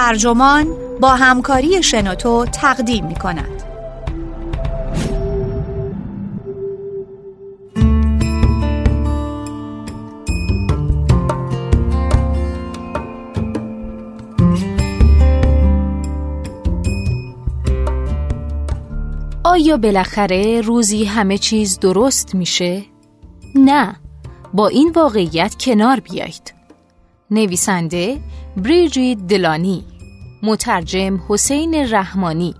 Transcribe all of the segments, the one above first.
ترجمان با همکاری شنوتو تقدیم می کند. آیا بالاخره روزی همه چیز درست میشه؟ نه با این واقعیت کنار بیایید نویسنده بریجیت دلانی مترجم حسین رحمانی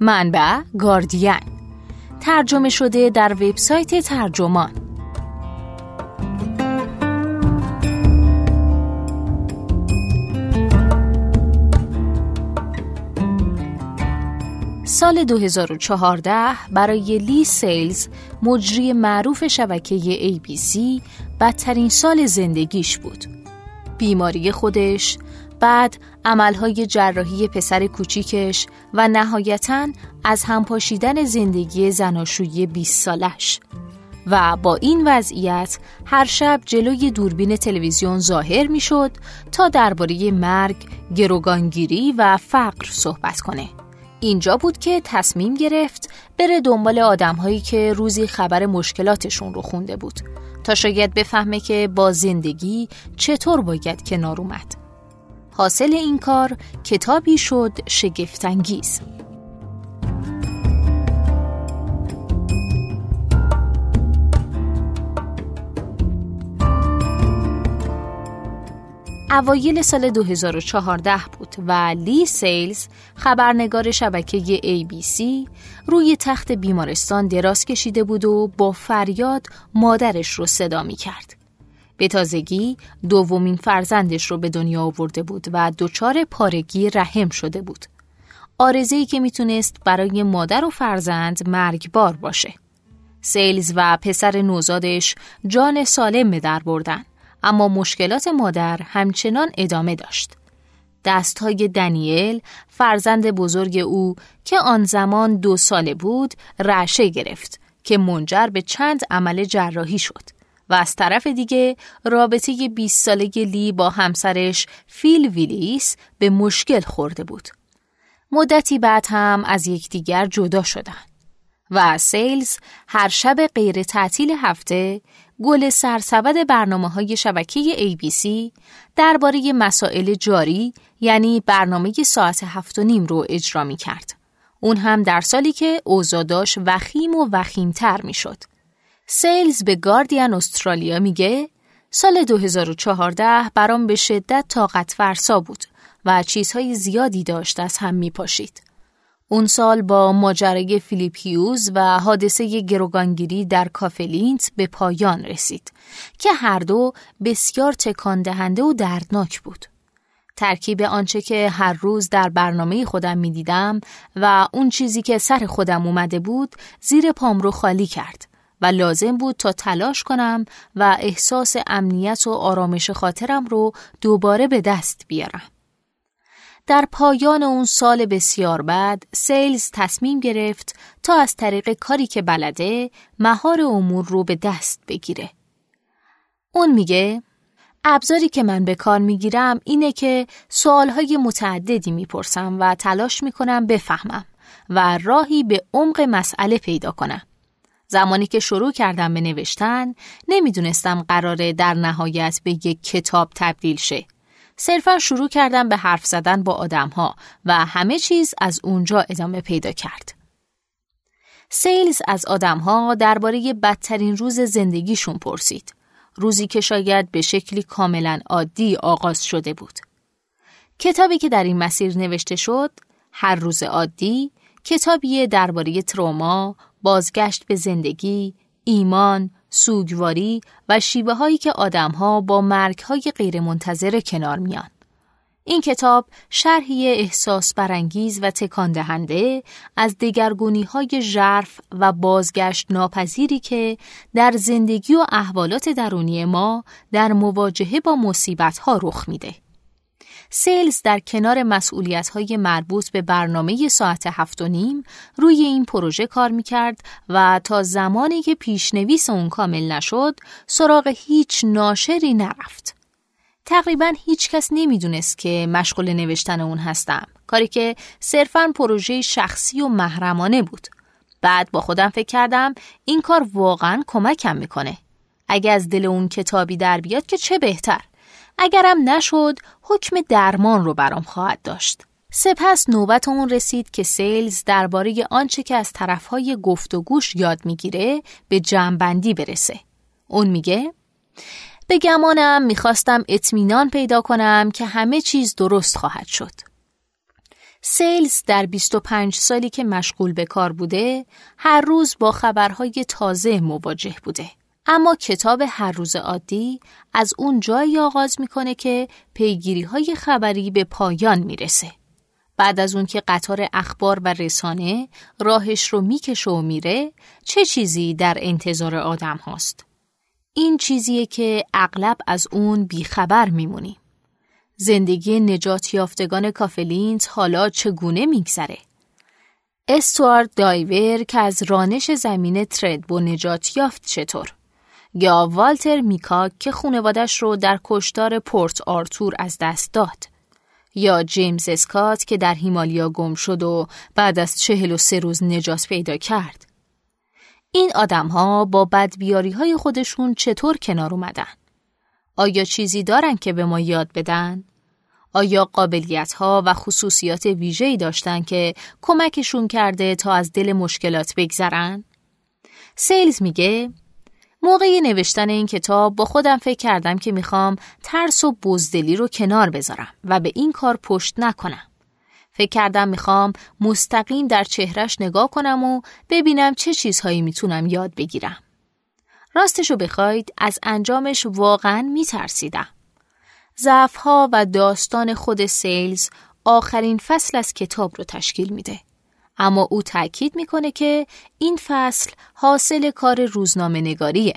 منبع گاردین ترجمه شده در وبسایت ترجمان سال 2014 برای لی سیلز مجری معروف شبکه ABC بدترین سال زندگیش بود. بیماری خودش، بعد عملهای جراحی پسر کوچیکش و نهایتا از همپاشیدن زندگی زناشویی 20 سالش. و با این وضعیت هر شب جلوی دوربین تلویزیون ظاهر می‌شد تا درباره مرگ، گروگانگیری و فقر صحبت کنه. اینجا بود که تصمیم گرفت بره دنبال آدمهایی که روزی خبر مشکلاتشون رو خونده بود تا شاید بفهمه که با زندگی چطور باید کنار اومد. حاصل این کار کتابی شد شگفتانگیز. اوایل سال 2014 بود و لی سیلز خبرنگار شبکه ABC روی تخت بیمارستان دراز کشیده بود و با فریاد مادرش رو صدا می کرد. به تازگی دومین فرزندش رو به دنیا آورده بود و دچار پارگی رحم شده بود. آرزهی که می‌تونست برای مادر و فرزند مرگبار باشه. سیلز و پسر نوزادش جان سالم به در بردن. اما مشکلات مادر همچنان ادامه داشت. دستهای دنیل فرزند بزرگ او که آن زمان دو ساله بود رعشه گرفت که منجر به چند عمل جراحی شد و از طرف دیگه رابطه 20 سالگی لی با همسرش فیل ویلیس به مشکل خورده بود. مدتی بعد هم از یکدیگر جدا شدند. و سیلز هر شب غیر تعطیل هفته گل سرسبد برنامه های شبکه ABC درباره مسائل جاری یعنی برنامه ساعت هفت و نیم رو اجرا می کرد. اون هم در سالی که اوضاعش وخیم و وخیمتر می شد. سیلز به گاردین استرالیا میگه سال 2014 برام به شدت طاقت فرسا بود و چیزهای زیادی داشت از هم می پاشید. اون سال با ماجرای فیلیپ هیوز و حادثه گروگانگیری در کافه لینت به پایان رسید که هر دو بسیار تکان دهنده و دردناک بود. ترکیب آنچه که هر روز در برنامه خودم می دیدم و اون چیزی که سر خودم اومده بود زیر پام رو خالی کرد و لازم بود تا تلاش کنم و احساس امنیت و آرامش خاطرم رو دوباره به دست بیارم. در پایان اون سال بسیار بعد سیلز تصمیم گرفت تا از طریق کاری که بلده مهار امور رو به دست بگیره. اون میگه ابزاری که من به کار می‌گیرم اینه که سوالهای متعددی می‌پرسم و تلاش می‌کنم بفهمم و راهی به عمق مسئله پیدا کنم. زمانی که شروع کردم به نوشتن نمی‌دونستم قراره در نهایت به یک کتاب تبدیل شه صرفا شروع کردم به حرف زدن با آدمها و همه چیز از اونجا ادامه پیدا کرد. سیلز از آدمها درباره بدترین روز زندگیشون پرسید. روزی که شاید به شکلی کاملا عادی آغاز شده بود. کتابی که در این مسیر نوشته شد، هر روز عادی، کتابی درباره تروما، بازگشت به زندگی، ایمان، سوگواری و شیوه هایی که آدمها با مرگ های غیرمنتظره کنار میان. این کتاب شرحی احساس برانگیز و تکان دهنده از دگرگونی های ژرف و بازگشت ناپذیری که در زندگی و احوالات درونی ما در مواجهه با مصیبت ها رخ میده. سیلز در کنار مسئولیت های مربوط به برنامه ساعت هفت و نیم روی این پروژه کار می‌کرد و تا زمانی که پیشنویس اون کامل نشد سراغ هیچ ناشری نرفت. تقریبا هیچ کس نمی‌دونست که مشغول نوشتن اون هستم کاری که صرفا پروژه شخصی و محرمانه بود. بعد با خودم فکر کردم این کار واقعا کمکم می‌کنه. اگه از دل اون کتابی در بیاد که چه بهتر؟ اگرم نشد حکم درمان رو برام خواهد داشت سپس نوبت اون رسید که سیلز درباره آنچه که از طرفهای گفت و گوش یاد می‌گیره به جمعبندی برسه. اون میگه به گمانم می‌خواستم اطمینان پیدا کنم که همه چیز درست خواهد شد. سیلز در 25 سالی که مشغول به کار بوده هر روز با خبرهای تازه مواجه بوده. اما کتاب هر روز عادی از اون جایی آغاز می‌کنه که پیگیری های خبری به پایان می‌رسه. بعد از اون که قطار اخبار و رسانه راهش رو می‌کشه و میره چه چیزی در انتظار آدم هاست؟ این چیزیه که اغلب از اون بیخبر میمونیم. زندگی نجات یافتگان کافه لینت حالا چگونه میگذره؟ استوارت دایور که از رانش زمین تردبو نجات یافت چطور؟ یا والتر میکاک که خونوادش رو در کشتار پورت آرتور از دست داد؟ یا جیمز اسکات که در هیمالیا گم شد و بعد از چهل و سه روز نجات پیدا کرد؟ این آدمها با بدبیاری های خودشون چطور کنار اومدن؟ آیا چیزی دارن که به ما یاد بدن؟ آیا قابلیت ها و خصوصیات ویژه‌ای داشتن که کمکشون کرده تا از دل مشکلات بگذرن؟ سیلز میگه موقع نوشتن این کتاب با خودم فکر کردم که می‌خوام ترس و بزدلی رو کنار بذارم و به این کار پشت نکنم. فکر کردم می‌خوام مستقیم در چهرش نگاه کنم و ببینم چه چیزهایی می‌تونم یاد بگیرم. راستشو بخواید از انجامش واقعا میترسیدم. ضعفها و داستان خود سیلز آخرین فصل از کتاب رو تشکیل میده. اما او تأکید می‌کنه که این فصل حاصل کار روزنامه نگاریه.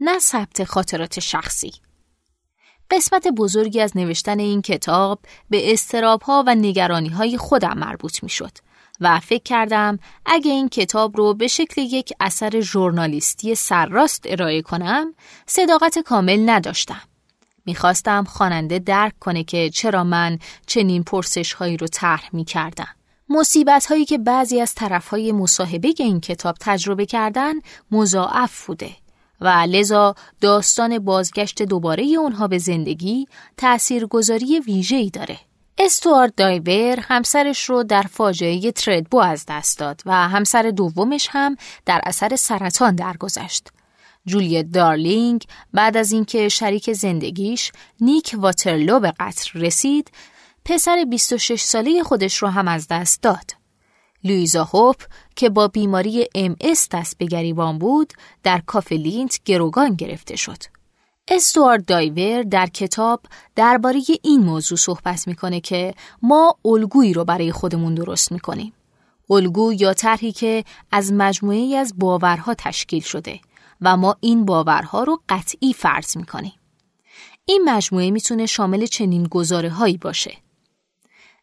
نه ثبت خاطرات شخصی. قسمت بزرگی از نوشتن این کتاب به استراب ها و نگرانی های خودم مربوط می شد و فکر کردم اگه این کتاب رو به شکل یک اثر ژورنالیستی سرراست ارائه کنم صداقت کامل نداشتم. می‌خواستم خواننده درک کنه که چرا من چنین پرسش هایی رو طرح می کردم. مصیبت هایی که بعضی از طرف های مصاحبه این کتاب تجربه کردن مضاعف بوده و لذا داستان بازگشت دوباره اونها به زندگی تأثیرگذاری ویژه‌ای داره. استوارت دایور همسرش رو در فاجعه تردبو از دست داد و همسر دومش هم در اثر سرطان درگذشت. جولیت دارلینگ بعد از اینکه شریک زندگیش نیک واترلو به قتل رسید پسر 26 ساله خودش رو هم از دست داد. لویزا هوپ که با بیماری ام‌اس دست به گریبان بود در کافه لینت گروگان گرفته شد. استوارد دایور در کتاب درباره این موضوع صحبت می‌کنه که ما الگویی رو برای خودمون درست می‌کنیم. الگو یا طرحی که از مجموعه از باورها تشکیل شده و ما این باورها رو قطعی فرض می‌کنیم. این مجموعه می‌تونه شامل چنین گزاره هایی باشه.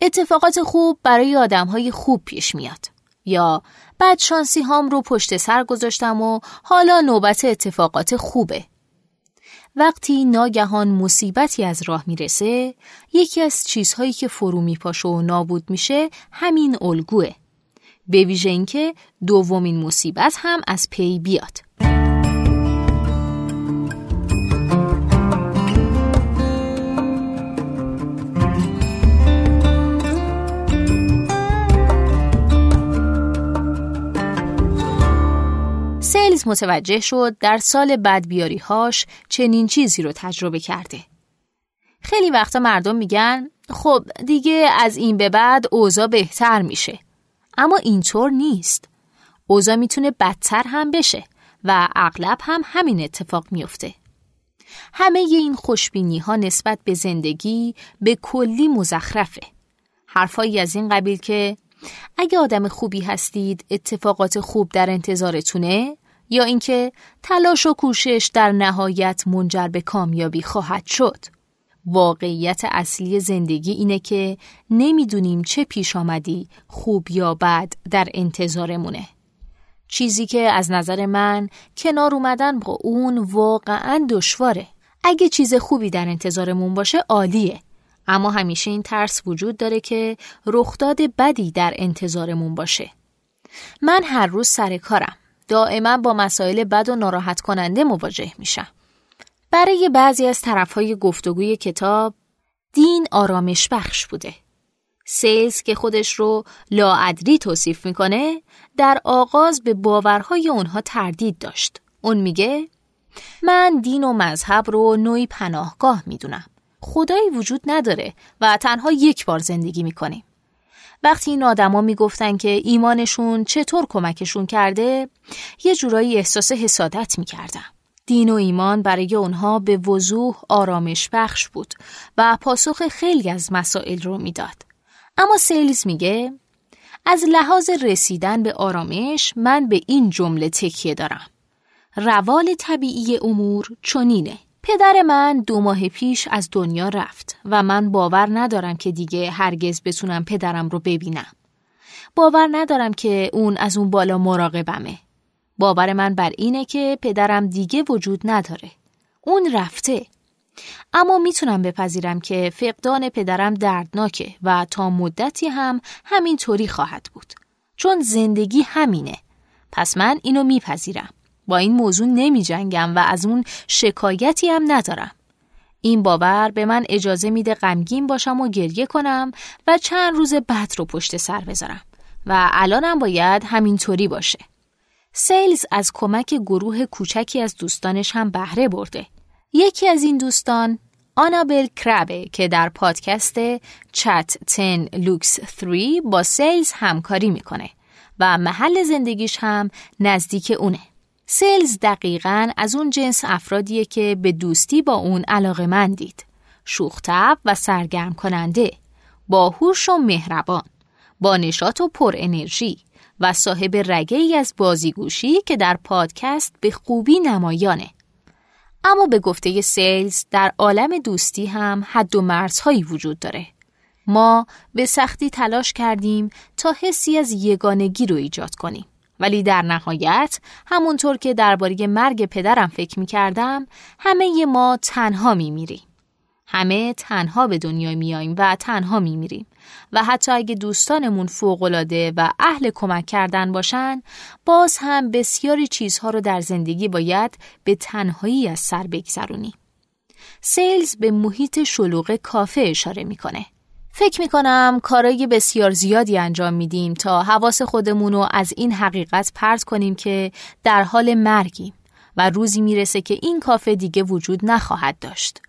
اتفاقات خوب برای آدم های خوب پیش میاد. یا بعد شانسی هام رو پشت سر گذاشتم و حالا نوبت اتفاقات خوبه. وقتی ناگهان مصیبتی از راه می‌رسه یکی از چیزهایی که فرو میپاشه و نابود میشه همین الگوه. به ویژه اینکه دومین مصیبت هم از پی بیاد. متوجه شد در سال بدبیاری هاش چنین چیزی رو تجربه کرده. خیلی وقتا مردم میگن خب دیگه از این به بعد اوضاع بهتر میشه. اما اینطور نیست. اوضاع می‌تونه بدتر هم بشه و اغلب هم همین اتفاق میفته. همه این خوشبینی ها نسبت به زندگی به کلی مزخرفه. حرفایی از این قبیل که اگه آدم خوبی هستید اتفاقات خوب در انتظارتونه یا اینکه تلاش و کوشش در نهایت منجر به کامیابی خواهد شد. واقعیت اصلی زندگی اینه که نمی‌دونیم چه پیش آمدی خوب یا بد در انتظارمونه. چیزی که از نظر من کنار اومدن با اون واقعا دشواره. اگه چیز خوبی در انتظارمون باشه عالیه اما همیشه این ترس وجود داره که رخداد بدی در انتظارمون باشه من هر روز سر کارم دائما با مسائل بد و ناراحت کننده مواجه میشم. برای بعضی از طرفهای گفتگوی کتاب دین آرامش بخش بوده. سیلز که خودش رو لاعدری توصیف می‌کنه در آغاز به باورهای اونها تردید داشت. اون میگه من دین و مذهب رو نوعی پناهگاه می‌دونم. خدایی وجود نداره و تنها یک بار زندگی می‌کنیم. وقتی این آدما می‌گفتن که ایمانشون چطور کمکشون کرده یه جورایی احساس حسادت می‌کردم. دین و ایمان برای اونها به وضوح آرامش بخش بود و پاسخ خیلی از مسائل رو می‌داد. اما سیلز میگه از لحاظ رسیدن به آرامش من به این جمله تکیه دارم. روال طبیعی امور چنینه. پدر من دو ماه پیش از دنیا رفت و من باور ندارم که دیگه هرگز بتونم پدرم رو ببینم. باور ندارم که اون از اون بالا مراقبمه. باور من بر اینه که پدرم دیگه وجود نداره. اون رفته. اما می‌تونم بپذیرم که فقدان پدرم دردناکه و تا مدتی هم همین طوری خواهد بود. چون زندگی همینه. پس من اینو میپذیرم. با این موضوع نمی جنگم و از اون شکایتی هم ندارم. این باور به من اجازه میده غمگین باشم و گریه کنم و چند روز بعد رو پشت سر بذارم و الانم باید همینطوری باشه. سیلز از کمک گروه کوچکی از دوستانش هم بهره برده. یکی از این دوستان آنابل کرابه که در پادکست چت 10 Looks 3 با سیلز همکاری می‌کنه و محل زندگیش هم نزدیک اونه. سیلز دقیقا از اون جنس افرادیه که به دوستی با اون علاقه‌مندید. شوخ‌طبع و سرگرم کننده، باهوش و مهربان، با نشاط و پر انرژی و صاحب رگه ای از بازیگوشی که در پادکست به خوبی نمایانه. اما به گفته سیلز در عالم دوستی هم حد و مرزهایی وجود داره. ما به سختی تلاش کردیم تا حسی از یگانگی رو ایجاد کنیم. ولی در نهایت همونطور که درباره مرگ پدرم فکر می کردم همه ما تنها می میریم. همه تنها به دنیا میاییم و تنها می میریم و حتی اگه دوستانمون فوقالعاده و اهل کمک کردن باشن باز هم بسیاری چیزها رو در زندگی باید به تنهایی از سر بگذرونیم. سیلز به محیط شلوغ کافه اشاره می‌کنه. فکر می کنم کارای بسیار زیادی انجام میدیم تا حواس خودمون رو از این حقیقت پرت کنیم که در حال مرگیم و روزی می‌رسه که این کافه دیگه وجود نخواهد داشت.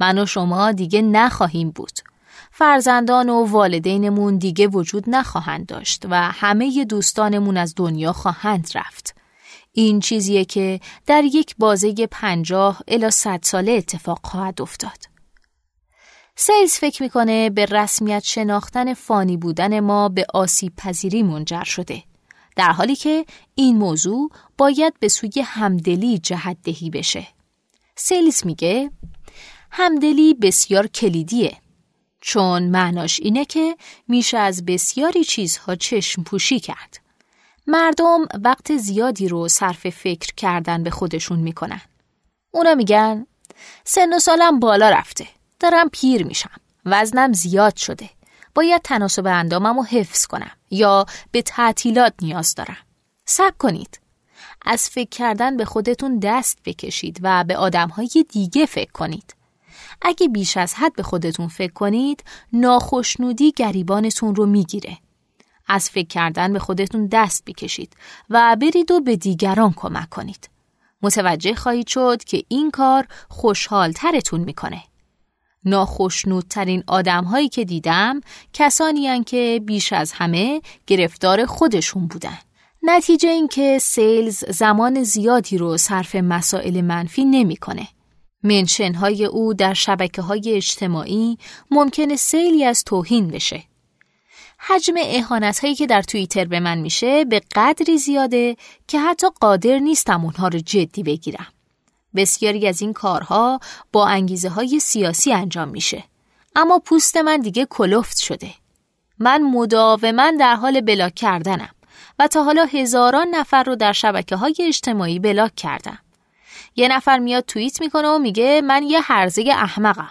من و شما دیگه نخواهیم بود. فرزندان و والدینمون دیگه وجود نخواهند داشت و همه دوستانمون از دنیا خواهند رفت. این چیزیه که در یک بازه پنجاه الا صد ساله اتفاق خواهد افتاد. سیلز فکر می‌کنه به رسمیت شناختن فانی بودن ما به آسیب پذیری منجر شده. در حالی که این موضوع باید به سوی همدلی جهت دهی بشه. سیلز میگه همدلی بسیار کلیدیه چون معناش اینه که میشه از بسیاری چیزها چشم پوشی کرد. مردم وقت زیادی رو صرف فکر کردن به خودشون می‌کنن. اونا میگن سن و سالم بالا رفته. دارم پیر میشم. وزنم زیاد شده. باید تناسب اندامم رو حفظ کنم یا به تعطیلات نیاز دارم. سب کنید. از فکر کردن به خودتون دست بکشید و به آدمهای دیگه فکر کنید. اگه بیش از حد به خودتون فکر کنید ناخشنودی گریبانتون رو می‌گیره. از فکر کردن به خودتون دست بکشید و برید و به دیگران کمک کنید. متوجه خواهید شد که این کار خوشحالترتون می‌کنه. ناخشنودترین آدم هایی که دیدم کسانی که بیش از همه گرفتار خودشون بودن. نتیجه این که سیلز زمان زیادی رو صرف مسائل منفی نمی‌کنه. منشن های او در شبکه های اجتماعی ممکنه سیلی از توهین بشه. حجم احانت هایی که در توییتر به من میشه به قدری زیاده که حتی قادر نیستم اونها رو جدی بگیرم. بسیاری از این کارها با انگیزه های سیاسی انجام میشه. اما پوست من دیگه کلفت شده. من مداوما در حال بلاک کردنم و تا حالا هزاران نفر رو در شبکه های اجتماعی بلاک کردم. یه نفر میاد توییت می‌کنه و میگه من یه هرزه احمقم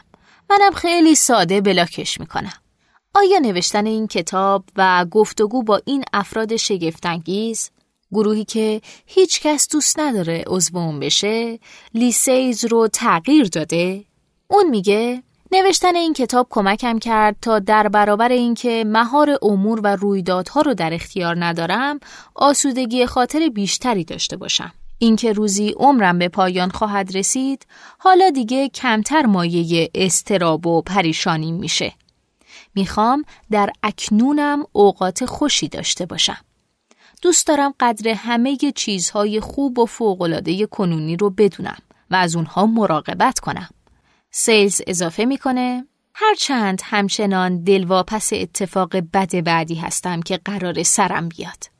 منم خیلی ساده بلاکش می‌کنم آیا نوشتن این کتاب و گفتگو با این افراد شگفتانگیز گروهی که هیچ کس دوست نداره عضو اون بشه لیسیز رو تغییر داده. اون میگه نوشتن این کتاب کمکم کرد تا در برابر اینکه مهار امور و رویدادها رو در اختیار ندارم آسودگی خاطر بیشتری داشته باشم. اینکه روزی عمرم به پایان خواهد رسید حالا دیگه کمتر مایه استراب و پریشانی میشه. می‌خوام در اکنونم اوقات خوشی داشته باشم. دوست دارم قدر همه چیزهای خوب و فوقالعاده کنونی رو بدونم و از اونها مراقبت کنم. سیلز اضافه می‌کنه هرچند همچنان دلواپس اتفاق بد بعدی هستم که قرار سرم بیاد.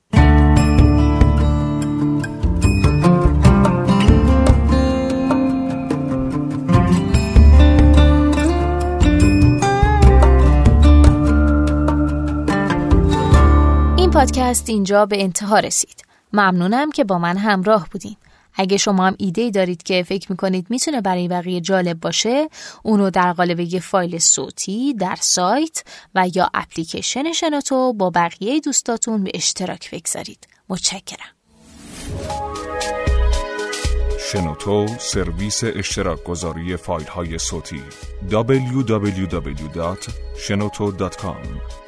پادکست اینجا به انتها رسید. ممنونم که با من همراه بودین. اگه شما هم ایده دارید که فکر می‌کنید می‌تونه برای بقیه جالب باشه اونو در قالب یه فایل صوتی در سایت و یا اپلیکیشن شنوتو با بقیه دوستاتون به اشتراک بگذارید. متشکرم. شنوتو سرویس اشتراک گذاری فایل های صوتی www.shenoto.com